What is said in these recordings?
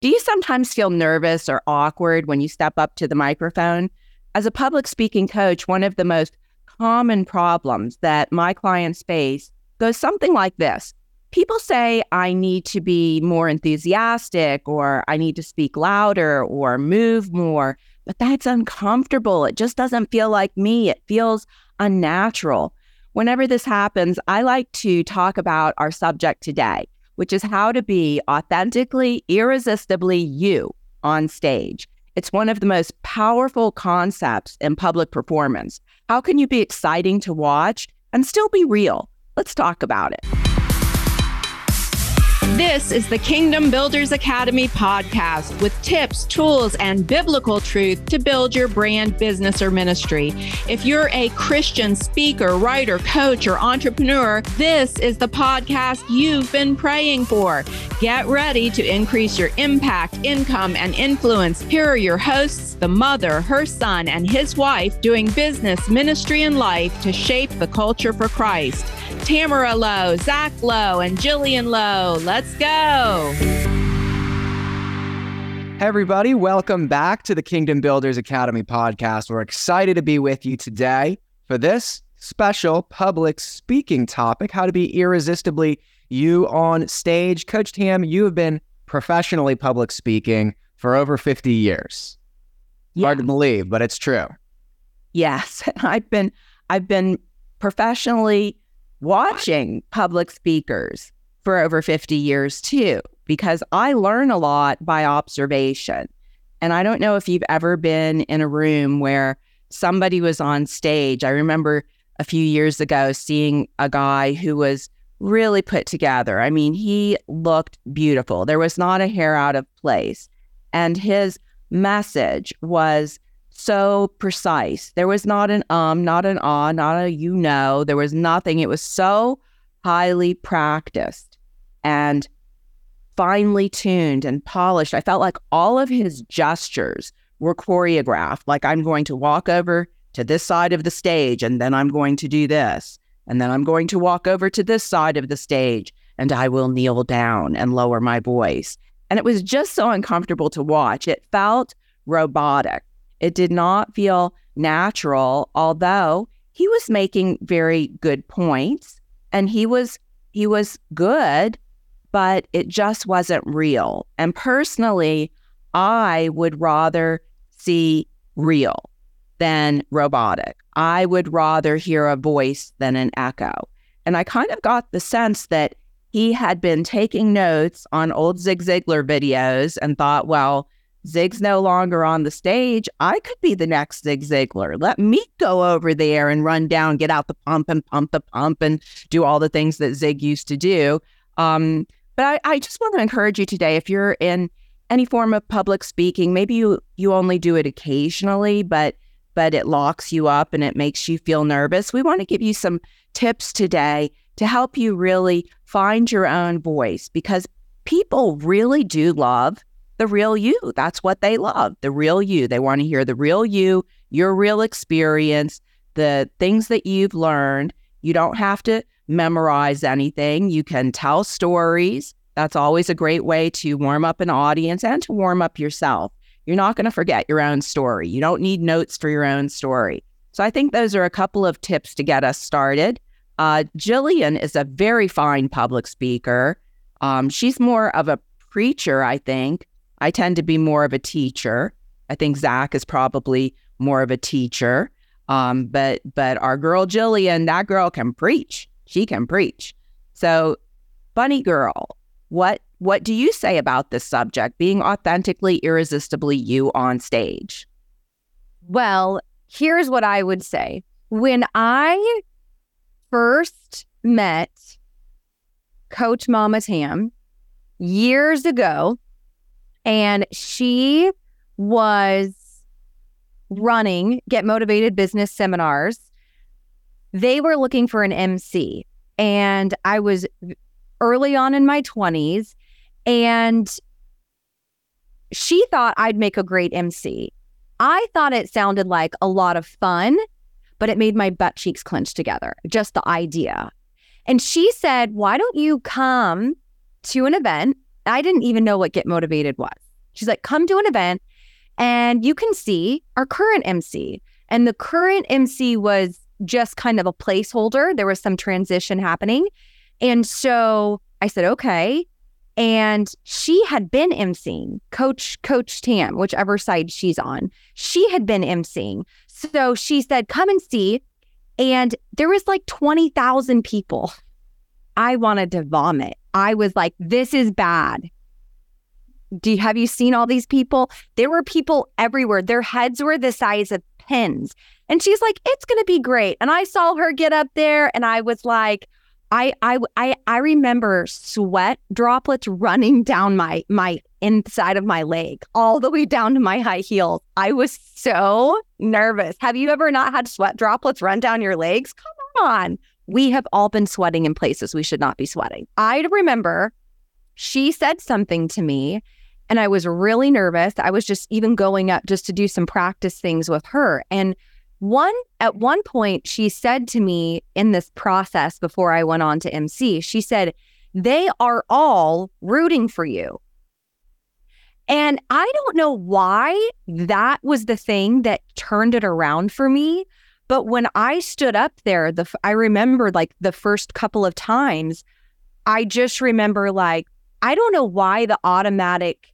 Do you sometimes feel nervous or awkward when you step up to the microphone? As a public speaking coach, one of the most common problems that my clients face goes something like this. People say I need to be more enthusiastic or I need to speak louder or move more, but that's uncomfortable. It just doesn't feel like me. It feels unnatural. Whenever this happens, I like to talk about our subject today which is how to be authentically, irresistibly you on stage. It's one of the most powerful concepts in public performance. How can you be exciting to watch and still be real? Let's talk about it. This is the Kingdom Builders Academy podcast with tips, tools, and biblical truth to build your brand, business, or ministry. If you're a Christian speaker, writer, coach, or entrepreneur, this is the podcast you've been praying for. Get ready to increase your impact, income, and influence. Here are your hosts the mother, her son, and his wife doing business, ministry, and life to shape the culture for Christ. Tamara Lowe, Zack Lowe, and Jillian Lowe. Let's go. Hey, everybody, welcome back to the Kingdom Builders Academy podcast. We're excited to be with you today for this special public speaking topic how to be irresistibly you on stage. Coach Tam, you have been professionally public speaking for over 50 years. Yeah. Hard to believe, but it's true. Yes, I've been I've been professionally watching public speakers for over 50 years too, because I learn a lot by observation. And I don't know if you've ever been in a room where somebody was on stage. I remember a few years ago seeing a guy who was really put together. I mean, he looked beautiful. There was not a hair out of place. And his message was so precise. There was not an um, not an ah, not a you know. There was nothing. It was so highly practiced and finely tuned and polished. I felt like all of his gestures were choreographed. Like I'm going to walk over to this side of the stage and then I'm going to do this. And then I'm going to walk over to this side of the stage and I will kneel down and lower my voice. And it was just so uncomfortable to watch. It felt robotic. It did not feel natural, although he was making very good points and he was he was good, but it just wasn't real. And personally, I would rather see real than robotic. I would rather hear a voice than an echo. And I kind of got the sense that he had been taking notes on old Zig Ziglar videos and thought, well, Zig's no longer on the stage. I could be the next Zig Ziglar. Let me go over there and run down, get out the pump and pump the pump and do all the things that Zig used to do. Um, but I, I just want to encourage you today if you're in any form of public speaking, maybe you you only do it occasionally, but but it locks you up and it makes you feel nervous. We want to give you some tips today to help you really find your own voice because people really do love the real you. That's what they love, the real you. They want to hear the real you, your real experience, the things that you've learned. You don't have to memorize anything. You can tell stories. That's always a great way to warm up an audience and to warm up yourself. You're not going to forget your own story. You don't need notes for your own story. So I think those are a couple of tips to get us started. Uh, Jillian is a very fine public speaker. Um, she's more of a preacher, I think, I tend to be more of a teacher. I think Zack is probably more of a teacher. Um, but but our girl Jillian, that girl can preach. She can preach. So, bunny girl, what what do you say about this subject? Being authentically, irresistibly you on stage. Well, here's what I would say. When I first met Coach Mama Tam years ago, and she was running Get Motivated Business Seminars. They were looking for an MC. And I was early on in my 20s. And she thought I'd make a great MC. I thought it sounded like a lot of fun, but it made my butt cheeks clench together, just the idea. And she said, Why don't you come to an event I didn't even know what Get Motivated was. She's like, come to an event and you can see our current MC. And the current MC was just kind of a placeholder. There was some transition happening. And so I said, okay. And she had been emceeing, Coach Coach Tam, whichever side she's on. She had been emceeing. So she said, come and see. And there was like 20,000 people. I wanted to vomit. I was like, this is bad. Do you have you seen all these people? There were people everywhere. Their heads were the size of pins. And she's like, it's going to be great. And I saw her get up there and I was like, I I I I remember sweat droplets running down my my inside of my leg all the way down to my high heels. I was so nervous. Have you ever not had sweat droplets run down your legs? Come on. We have all been sweating in places we should not be sweating. I remember she said something to me and I was really nervous. I was just even going up just to do some practice things with her. And one at one point she said to me in this process before I went on to MC, she said, "They are all rooting for you." And I don't know why that was the thing that turned it around for me, but when I stood up there, the I remember like the first couple of times, I just remember like I don't know why the automatic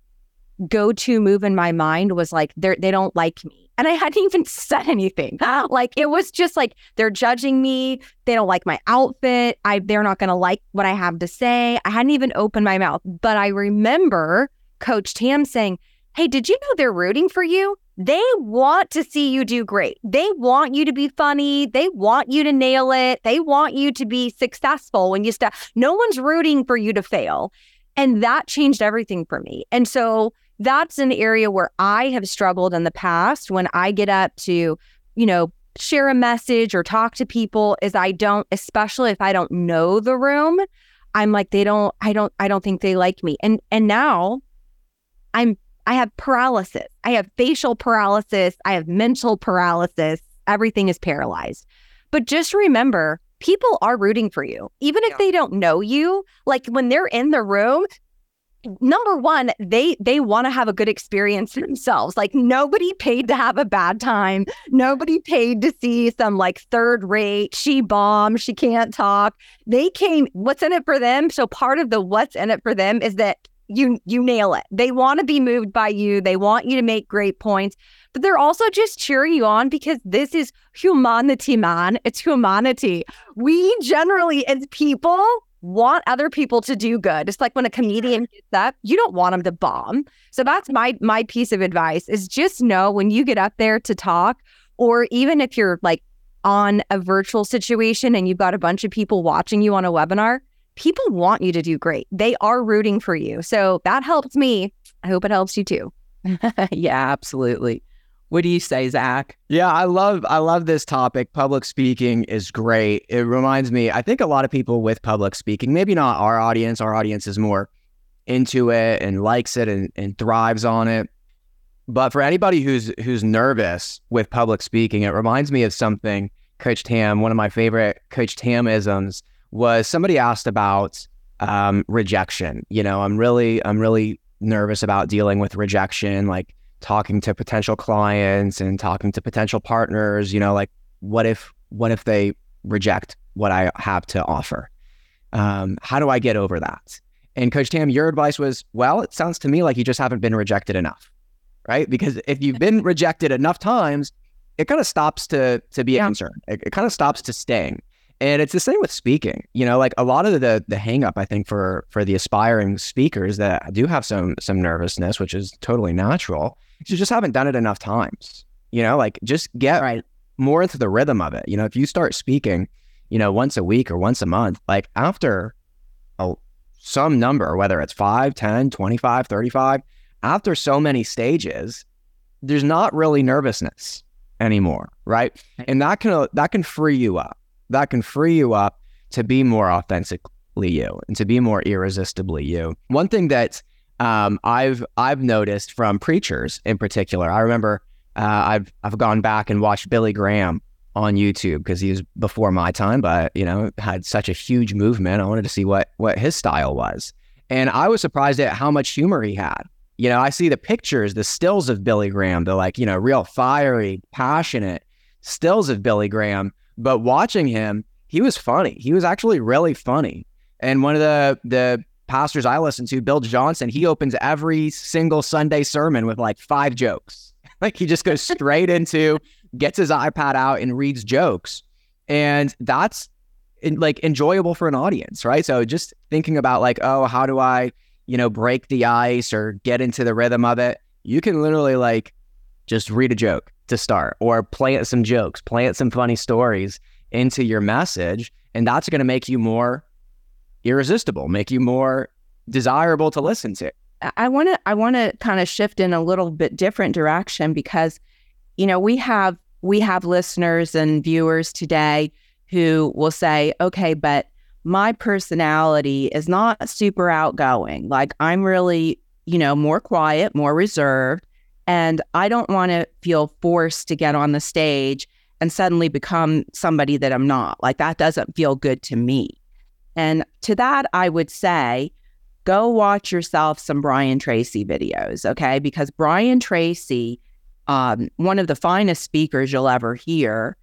go to move in my mind was like they they don't like me. And I hadn't even said anything. Like it was just like they're judging me. They don't like my outfit. I they're not going to like what I have to say. I hadn't even opened my mouth, but I remember Coach Tam saying, "Hey, did you know they're rooting for you? They want to see you do great. They want you to be funny. They want you to nail it. They want you to be successful when you start. No one's rooting for you to fail." And that changed everything for me. And so that's an area where I have struggled in the past when I get up to, you know, share a message or talk to people is I don't, especially if I don't know the room, I'm like, they don't, I don't, I don't think they like me. And and now I'm I have paralysis. I have facial paralysis. I have mental paralysis. Everything is paralyzed. But just remember, people are rooting for you. Even if yeah. they don't know you, like when they're in the room, number one they they want to have a good experience themselves like nobody paid to have a bad time nobody paid to see some like third rate she bombed she can't talk they came what's in it for them so part of the what's in it for them is that you you nail it. They want to be moved by you. They want you to make great points but they're also just cheering you on because this is humanity man. It's humanity. We generally as people want other people to do good. It's like when a comedian gets up, you don't want them to bomb. So that's my my piece of advice is just know when you get up there to talk or even if you're like on a virtual situation and you've got a bunch of people watching you on a webinar, people want you to do great. They are rooting for you. So that helps me. I hope it helps you too. yeah, absolutely. What do you say, Zack? Yeah, I love I love this topic. Public speaking is great. It reminds me, I think a lot of people with public speaking, maybe not our audience, our audience is more into it and likes it and, and thrives on it. But for anybody who's who's nervous with public speaking, it reminds me of something Coach Tam, one of my favorite Coach Tamisms was somebody asked about um, rejection. You know, I'm really I'm really nervous about dealing with rejection. Like talking to potential clients and talking to potential partners, you know, like what if what if they reject what I have to offer? Um, how do I get over that? And Coach Tam, your advice was, well, it sounds to me like you just haven't been rejected enough, right? Because if you've been rejected enough times, it kind of stops to to be yeah. a concern. It, it kind of stops to staying. And it's the same with speaking. You know, like a lot of the the hang up I think for for the aspiring speakers that do have some some nervousness, which is totally natural, you just haven't done it enough times. You know, like just get right. more into the rhythm of it. You know, if you start speaking, you know, once a week or once a month, like after a, some number, whether it's 5, 10, 25, 35, after so many stages, there's not really nervousness anymore, right? And that can that can free you up. That can free you up to be more authentically you and to be more irresistibly you. One thing that um, I've I've noticed from preachers in particular. I remember uh, I've I've gone back and watched Billy Graham on YouTube because he was before my time, but you know had such a huge movement. I wanted to see what what his style was, and I was surprised at how much humor he had. You know, I see the pictures, the stills of Billy Graham, the like, you know, real fiery, passionate stills of Billy Graham. But watching him, he was funny. He was actually really funny. And one of the the pastors I listen to, Bill Johnson, he opens every single Sunday sermon with like five jokes. like he just goes straight into, gets his iPad out and reads jokes. And that's like enjoyable for an audience, right? So just thinking about like, oh, how do I, you know, break the ice or get into the rhythm of it? You can literally like just read a joke to start or plant some jokes, plant some funny stories into your message. And that's going to make you more irresistible, make you more desirable to listen to. I want to I want to kind of shift in a little bit different direction because you know, we have we have listeners and viewers today who will say, "Okay, but my personality is not super outgoing. Like I'm really, you know, more quiet, more reserved, and I don't want to feel forced to get on the stage and suddenly become somebody that I'm not. Like that doesn't feel good to me." And to that, I would say, go watch yourself some Brian Tracy videos, okay? Because Brian Tracy, um, one of the finest speakers you'll ever hear,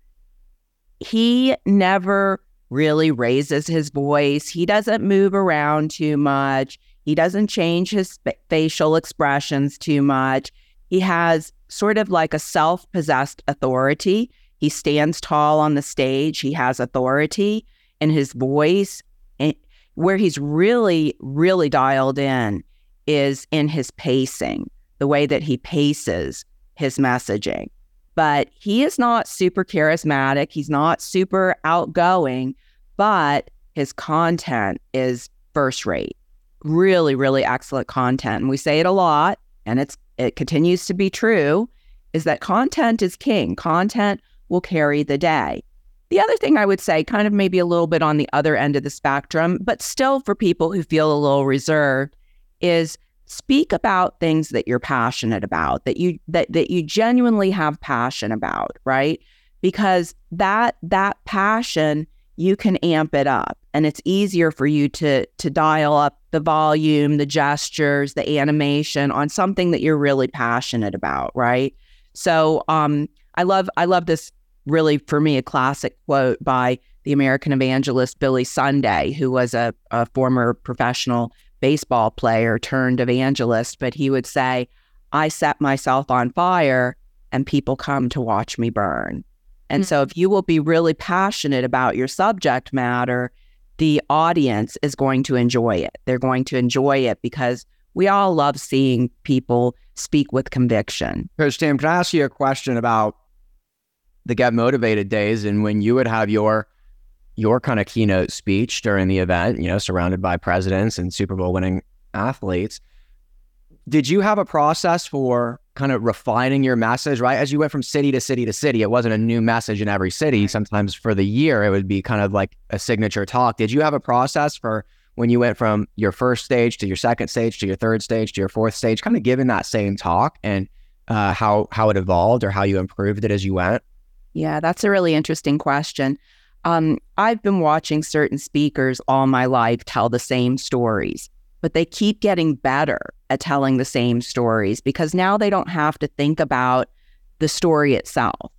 he never really raises his voice. He doesn't move around too much. He doesn't change his facial expressions too much. He has sort of like a self possessed authority. He stands tall on the stage. He has authority in his voice and where he's really, really dialed in is in his pacing, the way that he paces his messaging. But he is not super charismatic. He's not super outgoing, but his content is first rate. Really, really excellent content. And we say it a lot, and it's it continues to be true, is that content is king. Content will carry the day. The other thing I would say, kind of maybe a little bit on the other end of the spectrum, but still for people who feel a little reserved, is speak about things that you're passionate about, that you that that you genuinely have passion about, right? Because that that passion you can amp it up and it's easier for you to to dial up the volume, the gestures, the animation on something that you're really passionate about, right? So um I love I love this really, for me, a classic quote by the American evangelist Billy Sunday, who was a, a former professional baseball player turned evangelist. But he would say, I set myself on fire and people come to watch me burn. And mm-hmm. so, if you will be really passionate about your subject matter, the audience is going to enjoy it. They're going to enjoy it because we all love seeing people speak with conviction. Coach Tam, can I ask you a question about the Get Motivated days and when you would have your your kind of keynote speech during the event, you know, surrounded by presidents and Super Bowl winning athletes. Did you have a process for kind of refining your message, right? As you went from city to city to city, it wasn't a new message in every city. Sometimes for the year, it would be kind of like a signature talk. Did you have a process for when you went from your first stage to your second stage to your third stage to your fourth stage, kind of giving that same talk and uh, how how it evolved or how you improved it as you went? Yeah, that's a really interesting question. Um, I've been watching certain speakers all my life tell the same stories, but they keep getting better at telling the same stories because now they don't have to think about the story itself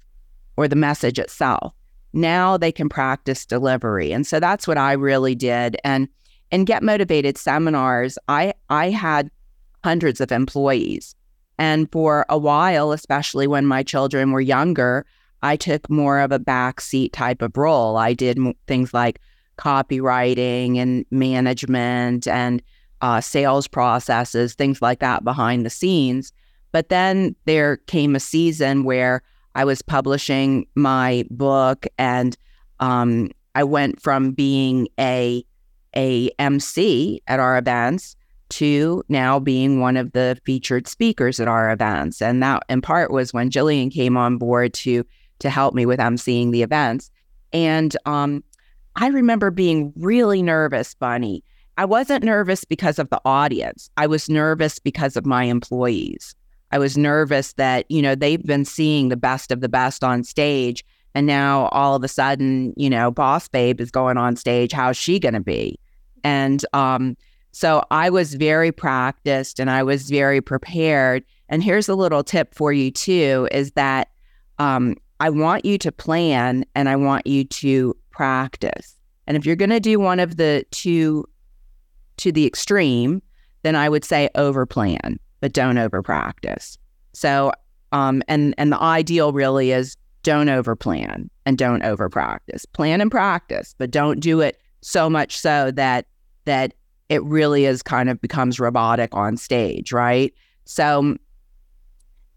or the message itself. Now they can practice delivery. And so that's what I really did. And in Get Motivated seminars, I, I had hundreds of employees. And for a while, especially when my children were younger, I took more of a backseat type of role. I did things like copywriting and management and uh, sales processes, things like that behind the scenes. But then there came a season where I was publishing my book, and um, I went from being a a MC at our events to now being one of the featured speakers at our events. And that, in part, was when Jillian came on board to to help me with emceeing the events. And um, I remember being really nervous, Bunny. I wasn't nervous because of the audience. I was nervous because of my employees. I was nervous that, you know, they've been seeing the best of the best on stage. And now all of a sudden, you know, Boss Babe is going on stage. How's she going to be? And um, So I was very practiced and I was very prepared. And here's a little tip for you too is that um, I want you to plan and I want you to practice. And if you're going to do one of the two to the extreme, then I would say over plan, but don't over practice. So, um, and and the ideal really is don't over plan and don't over practice. Plan and practice, but don't do it so much so that that it really is kind of becomes robotic on stage, right? So,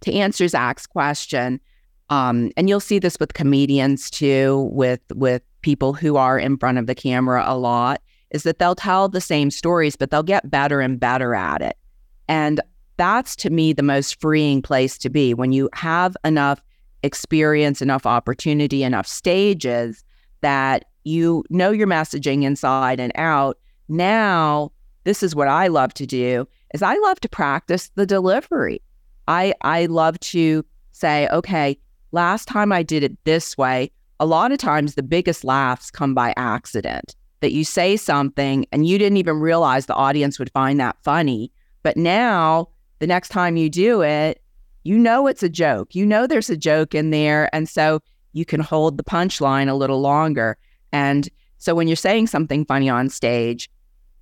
to answer Zack's question, um, and you'll see this with comedians too, with with people who are in front of the camera a lot, is that they'll tell the same stories, but they'll get better and better at it. And that's to me the most freeing place to be when you have enough experience, enough opportunity, enough stages that you know your messaging inside and out. Now, this is what I love to do is I love to practice the delivery. I I love to say, okay, last time I did it this way, a lot of times the biggest laughs come by accident. That you say something and you didn't even realize the audience would find that funny. But now, the next time you do it, you know it's a joke. You know there's a joke in there. And so you can hold the punchline a little longer. And so when you're saying something funny on stage,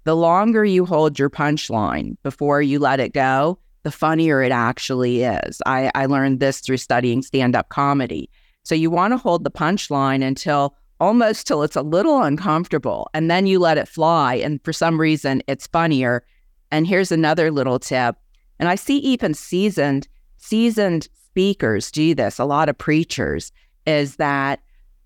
the longer you hold your punchline before you let it go, the funnier it actually is. I, I learned this through studying stand up comedy. So you want to hold the punchline until almost till it's a little uncomfortable and then you let it fly. And for some reason, it's funnier. And here's another little tip. And I see even seasoned, seasoned speakers do this, a lot of preachers, is that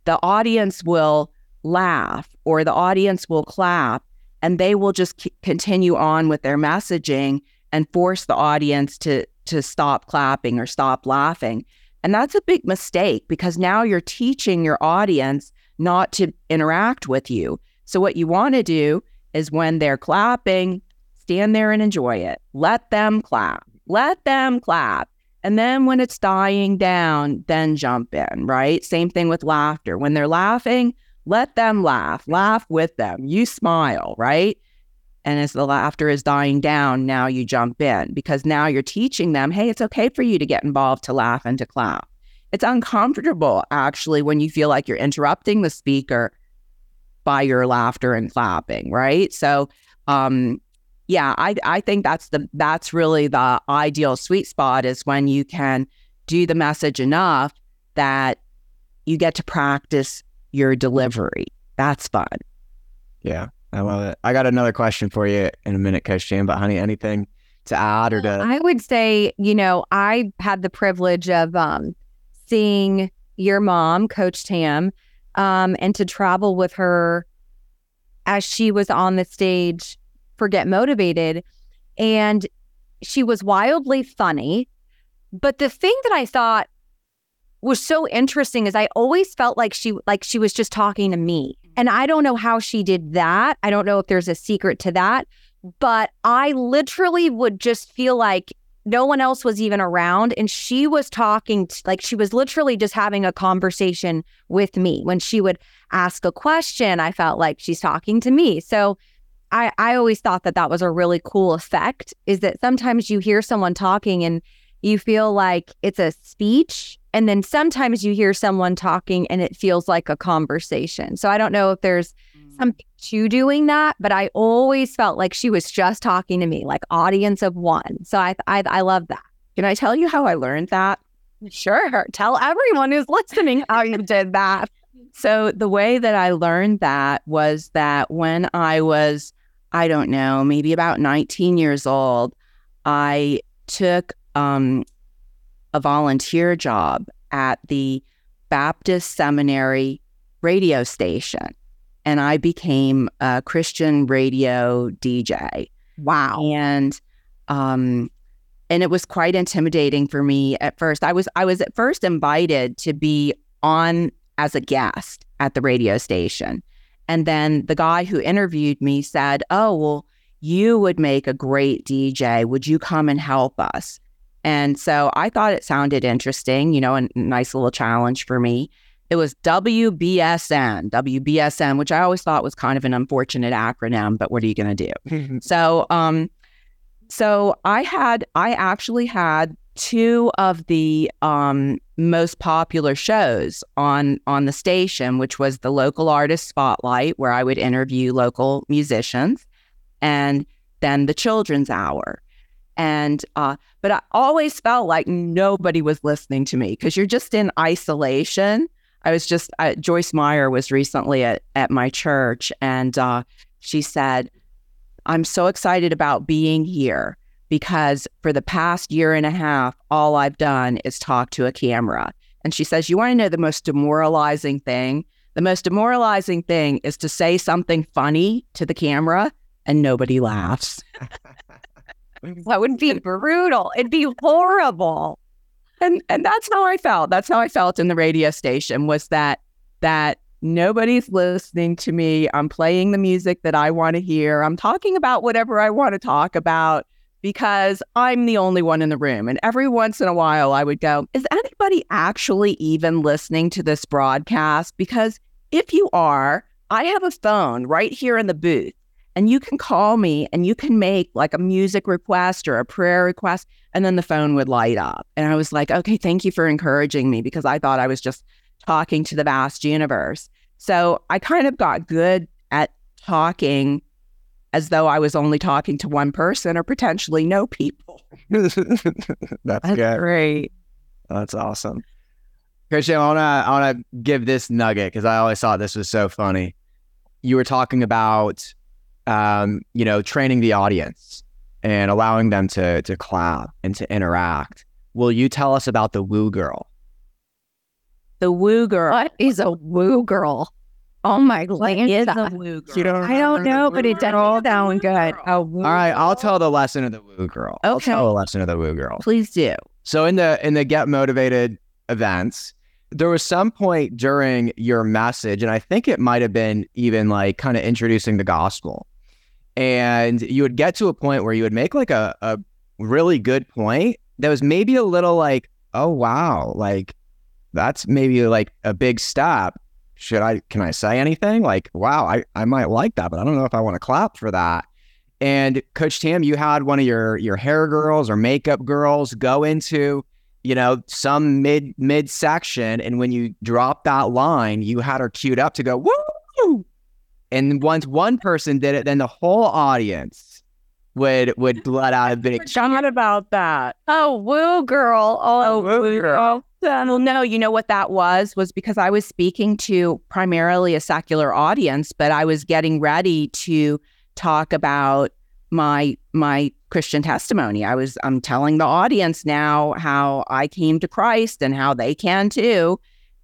the audience will laugh or the audience will clap and they will just c- continue on with their messaging and force the audience to to stop clapping or stop laughing. And that's a big mistake because now you're teaching your audience not to interact with you. So what you want to do is when they're clapping, stand there and enjoy it. Let them clap. Let them clap. And then when it's dying down, then jump in, right? Same thing with laughter. When they're laughing, let them laugh. Laugh with them. You smile, right? And as the laughter is dying down, now you jump in because now you're teaching them, hey, it's okay for you to get involved, to laugh and to clap. It's uncomfortable actually when you feel like you're interrupting the speaker by your laughter and clapping, right? So, um, yeah, I I think that's the that's really the ideal sweet spot is when you can do the message enough that you get to practice your delivery. That's fun. Yeah. I love it. I got another question for you in a minute, Coach Jan. But honey, anything to add or to? I would say, you know, I had the privilege of um, seeing your mom, Coach Tam, um, and to travel with her as she was on the stage for Get Motivated, and she was wildly funny. But the thing that I thought was so interesting is I always felt like she like she was just talking to me. And I don't know how she did that. I don't know if there's a secret to that, but I literally would just feel like no one else was even around and she was talking t- like she was literally just having a conversation with me. When she would ask a question, I felt like she's talking to me. So I I always thought that that was a really cool effect is that sometimes you hear someone talking and you feel like it's a speech and then sometimes you hear someone talking and it feels like a conversation. So I don't know if there's. Something to doing that, but I always felt like she was just talking to me, like audience of one. So I I, I love that. Can I tell you how I learned that? Sure. Tell everyone who's listening how you did that. So the way that I learned that was that when I was, I don't know, maybe about 19 years old, I took um, a volunteer job at the Baptist Seminary radio station and I became a Christian radio DJ. Wow. And um and it was quite intimidating for me at first. I was I was at first invited to be on as a guest at the radio station. And then the guy who interviewed me said, "Oh, well, you would make a great DJ. Would you come and help us?" And so I thought it sounded interesting, you know, a nice little challenge for me. It was WBSN, WBSN, which I always thought was kind of an unfortunate acronym, but what are you going to do? so, um, so I had, I actually had two of the um, most popular shows on on the station, which was the local artist spotlight, where I would interview local musicians, and then the children's hour. And uh, but I always felt like nobody was listening to me because you're just in isolation. I was just uh, Joyce Meyer was recently at at my church, and uh, she said, "I'm so excited about being here." because for the past year and a half, all I've done is talk to a camera. And she says, You want to know the most demoralizing thing? The most demoralizing thing is to say something funny to the camera and nobody laughs. that would be brutal. It'd be horrible. And and that's how I felt. That's how I felt in the radio station was that that nobody's listening to me. I'm playing the music that I want to hear. I'm talking about whatever I want to talk about because I'm the only one in the room. And every once in a while, I would go, Is anybody actually even listening to this broadcast? Because if you are, I have a phone right here in the booth, and you can call me and you can make like a music request or a prayer request, and then the phone would light up. And I was like, Okay, thank you for encouraging me because I thought I was just talking to the vast universe. So I kind of got good at talking as though I was only talking to one person or potentially no people. That's, That's good. great. That's awesome. Christian, I wanna I wanna give this nugget because I always thought this was so funny. You were talking about um, you know, training the audience and allowing them to to clap and to interact. Will you tell us about the woo girl? The woo girl. What is a woo girl? Oh my What is god. a woo girl? Don't I don't know, but it doesn't sound good. A woo All right, I'll tell the lesson of the woo girl. I'll Okay. tell the lesson of the woo girl. Please do. So in the in the get motivated events, there was some point during your message, and I think it might have been even like kind of introducing the gospel. And you would get to a point where you would make like a, a really good point that was maybe a little like, oh wow, like that's maybe like a big step. Should I can I say anything? Like, wow, I, I might like that, but I don't know if I want to clap for that. And Coach Tam, you had one of your your hair girls or makeup girls go into, you know, some mid mid section, and when you dropped that line, you had her queued up to go woo. And once one person did it, then the whole audience would would let out a big Forgot about that. Oh, woo girl. Oh, oh woo girl. Well, no, you know what that was? Was because I was speaking to primarily a secular audience, but I was getting ready to talk about my my Christian testimony. I was I'm telling the audience now how I came to Christ and how they can too.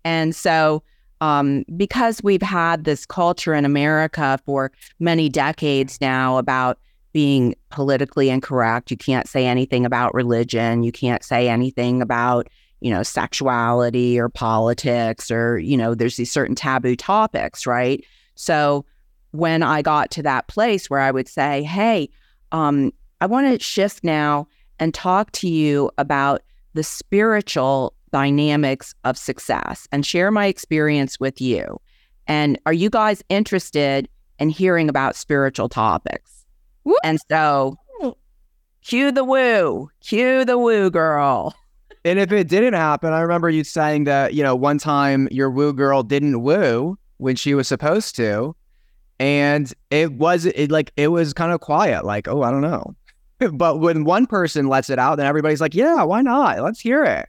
And so um, because we've had this culture in America for many decades now about being politically incorrect, you can't say anything about religion, you can't say anything about you know, sexuality or politics or, you know, there's these certain taboo topics, right? So when I got to that place where I would say, hey, um, I want to shift now and talk to you about the spiritual dynamics of success and share my experience with you. And are you guys interested in hearing about spiritual topics? Woo! And so, cue the woo, cue the woo girl. And if it didn't happen, I remember you saying that, you know, one time your woo girl didn't woo when she was supposed to. And it was it like it was kind of quiet, like, oh, I don't know. but when one person lets it out, then everybody's like, yeah, why not? Let's hear it.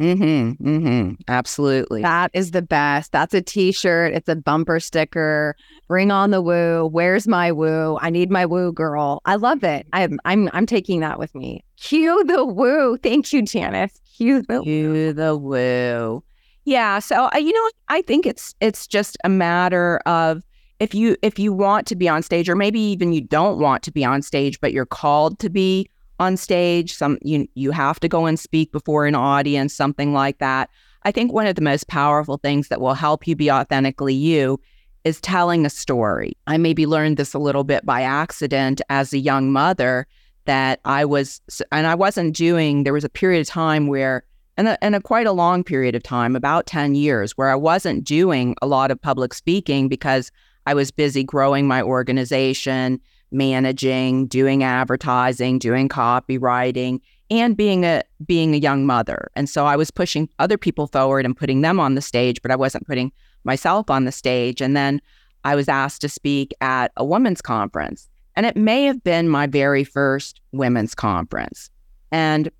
Mm-hmm. Mm-hmm. Absolutely. That is the best. That's a t-shirt. It's a bumper sticker. Bring on the woo. Where's my woo? I need my woo girl. I love it. I'm I'm I'm taking that with me. Cue the woo. Thank you, Janice. Cue the Cue the woo. Yeah. So uh, you know, I think it's it's just a matter of if you if you want to be on stage, or maybe even you don't want to be on stage, but you're called to be on stage. Some you you have to go and speak before an audience, something like that. I think one of the most powerful things that will help you be authentically you is telling a story. I maybe learned this a little bit by accident as a young mother that I was, and I wasn't doing, there was a period of time where and a, and a quite a long period of time, about 10 years, where I wasn't doing a lot of public speaking because I was busy growing my organization, managing, doing advertising, doing copywriting, and being a being a young mother. And so I was pushing other people forward and putting them on the stage, but I wasn't putting myself on the stage. And then I was asked to speak at a women's conference. And it may have been my very first women's conference. And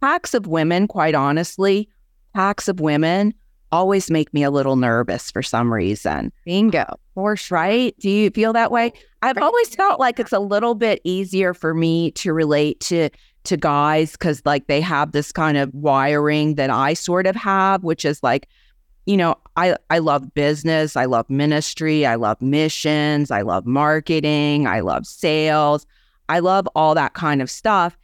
packs of women, quite honestly, packs of women always make me a little nervous for some reason. Bingo. Horse, right? Do you feel that way? Oh, I've always felt like it's a little bit easier for me to relate to to guys because like they have this kind of wiring that I sort of have, which is like, you know, I I love business, I love ministry, I love missions, I love marketing, I love sales, I love all that kind of stuff.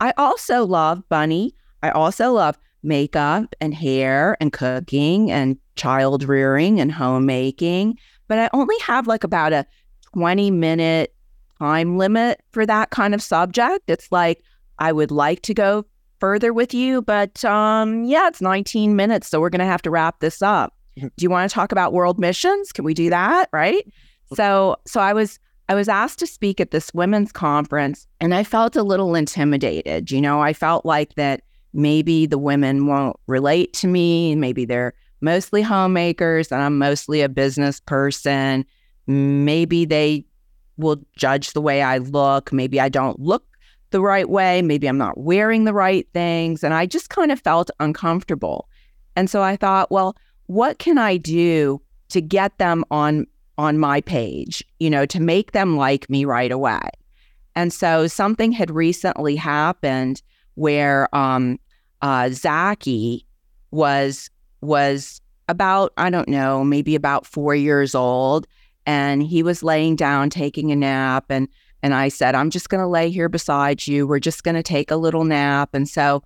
I also love Bunny. I also love makeup and hair and cooking and child rearing and homemaking. But I only have like about a 20 minute time limit for that kind of subject. It's like, I would like to go further with you, but um, yeah, it's 19 minutes. So we're going to have to wrap this up. Do you want to talk about world missions? Can we do that? Right. So, so I was, I was asked to speak at this women's conference and I felt a little intimidated. You know, I felt like that maybe the women won't relate to me. Maybe they're mostly homemakers and I'm mostly a business person. Maybe they will judge the way I look. Maybe I don't look the right way. Maybe I'm not wearing the right things. And I just kind of felt uncomfortable. And so I thought, well, what can I do to get them on on my page, you know, to make them like me right away? And so something had recently happened where um, uh, Zachy was was about I don't know maybe about four years old, and he was laying down taking a nap, and and I said I'm just going to lay here beside you. We're just going to take a little nap, and so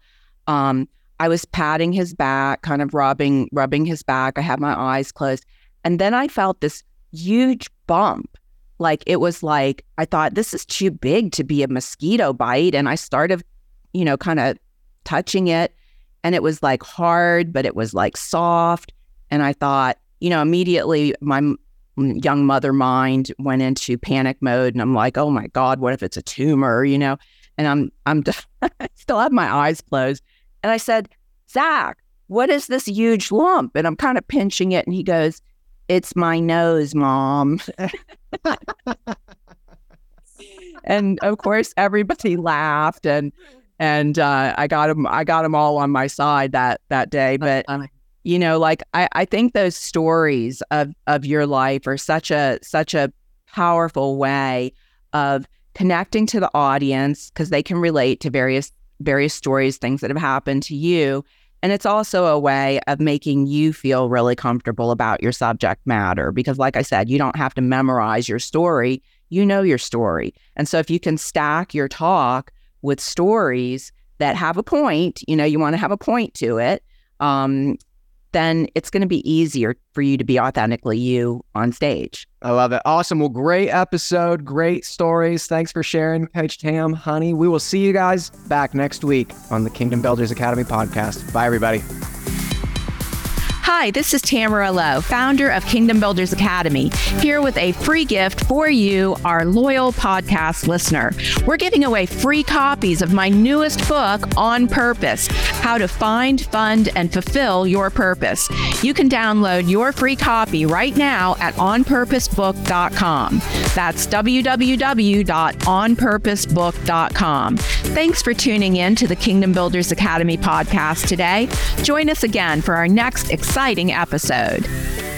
um, I was patting his back, kind of rubbing rubbing his back. I had my eyes closed, and then I felt this huge bump. Like it was like I thought this is too big to be a mosquito bite, and I started you know, kind of touching it. And it was like hard, but it was like soft. And I thought, you know, immediately my young mother mind went into panic mode. And I'm like, oh my God, what if it's a tumor, you know? And I'm, I'm just, still have my eyes closed. And I said, Zack, what is this huge lump? And I'm kind of pinching it. And he goes, it's my nose, mom. and of course, everybody laughed. And and uh, I got them. I got them all on my side that that day. But you know, like I, I think those stories of of your life are such a such a powerful way of connecting to the audience because they can relate to various various stories, things that have happened to you. And it's also a way of making you feel really comfortable about your subject matter because, like I said, you don't have to memorize your story. You know your story. And so, if you can stack your talk with stories that have a point, you know, you want to have a point to it, um, then it's going to be easier for you to be authentically you on stage. I love it. Awesome. Well, great episode, great stories. Thanks for sharing, Coach Tam, honey. We will see you guys back next week on the Kingdom Builders Academy podcast. Bye, everybody. Hi, this is Tamara Lowe, founder of Kingdom Builders Academy, here with a free gift for you, our loyal podcast listener. We're giving away free copies of my newest book, On Purpose How to Find, Fund, and Fulfill Your Purpose. You can download your free copy right now at onpurposebook.com. That's www.onpurposebook.com. Thanks for tuning in to the Kingdom Builders Academy podcast today. Join us again for our next exciting exciting episode.